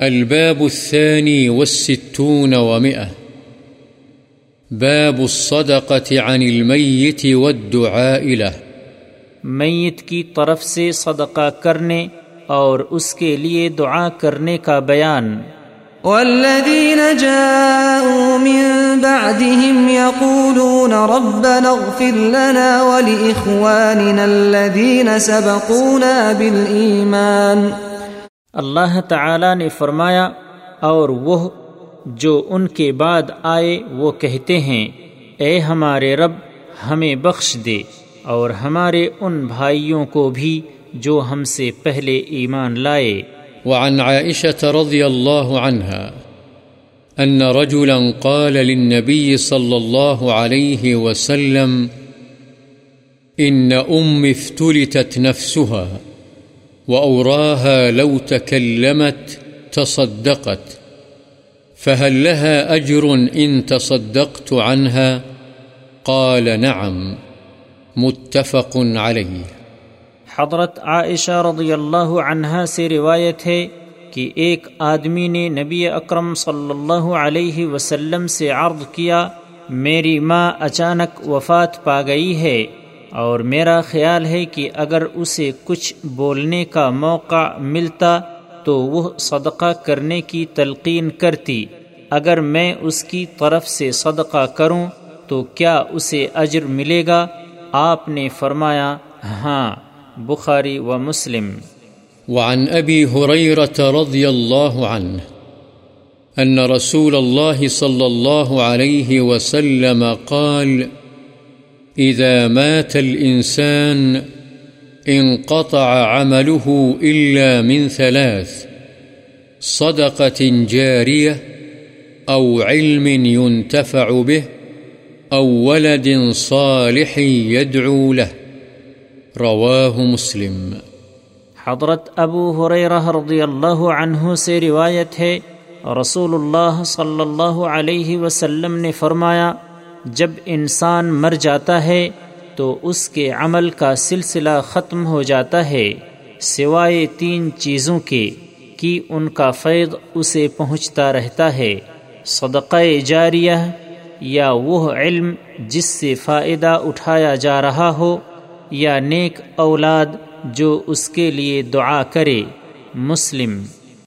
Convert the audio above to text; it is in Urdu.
الباب الثاني والستون ومئة. باب الصدقة عن الميت والدعاء له. میت کی طرف سے صدقہ کرنے اور اس کے لیے دعا کرنے کا بیان۔ والذين جاءوا من بعدهم يقولون ربنا اغفر لنا ولإخواننا الذين سبقونا بالإيمان اللہ تعالی نے فرمایا، اور وہ جو ان کے بعد آئے، وہ کہتے ہیں، اے ہمارے رب، ہمیں بخش دے، اور ہمارے ان بھائیوں کو بھی جو ہم سے پہلے ایمان لائے۔ وعن عائشة رضي الله عنها أن رجلا قال للنبي صلى الله عليه وسلم إن أم افتلتت نفسها وأوراها لو تكلمت تصدقت، فهل لها أجر إن تصدقت عنها؟ قال نعم، متفق عليه. حضرت عائشہ رضی اللہ عنہا سے روایت ہے کہ ایک آدمی نے نبی اکرم صلی اللہ علیہ وسلم سے عرض کیا، میری ماں اچانک وفات پا گئی ہے۔ اور میرا خیال ہے کہ اگر اسے کچھ بولنے کا موقع ملتا تو وہ صدقہ کرنے کی تلقین کرتی۔ اگر میں اس کی طرف سے صدقہ کروں تو کیا اسے اجر ملے گا؟ آپ نے فرمایا ہاں بخاری و مسلم۔ وعن أبي هريرة رضي الله عنه أن رسول الله صلى الله عليه وسلم قال إذا مات الإنسان انقطع عمله إلا من ثلاث، صدقة جارية أو علم ينتفع به أو ولد صالح يدعو له، رواه مسلم. حضرت ابو حریرہ رضی اللہ عنہ سے روایت ہے، رسول اللہ صلی اللہ علیہ وسلم نے فرمایا جب انسان مر جاتا ہے تو اس کے عمل کا سلسلہ ختم ہو جاتا ہے، سوائے تین چیزوں کے، کہ ان کا فیض اسے پہنچتا رہتا ہے۔ صدقہ جاریہ یا وہ علم جس سے فائدہ اٹھایا جا رہا ہو، یا نیک اولاد جو اس کے لیے دعا کرے۔ مسلم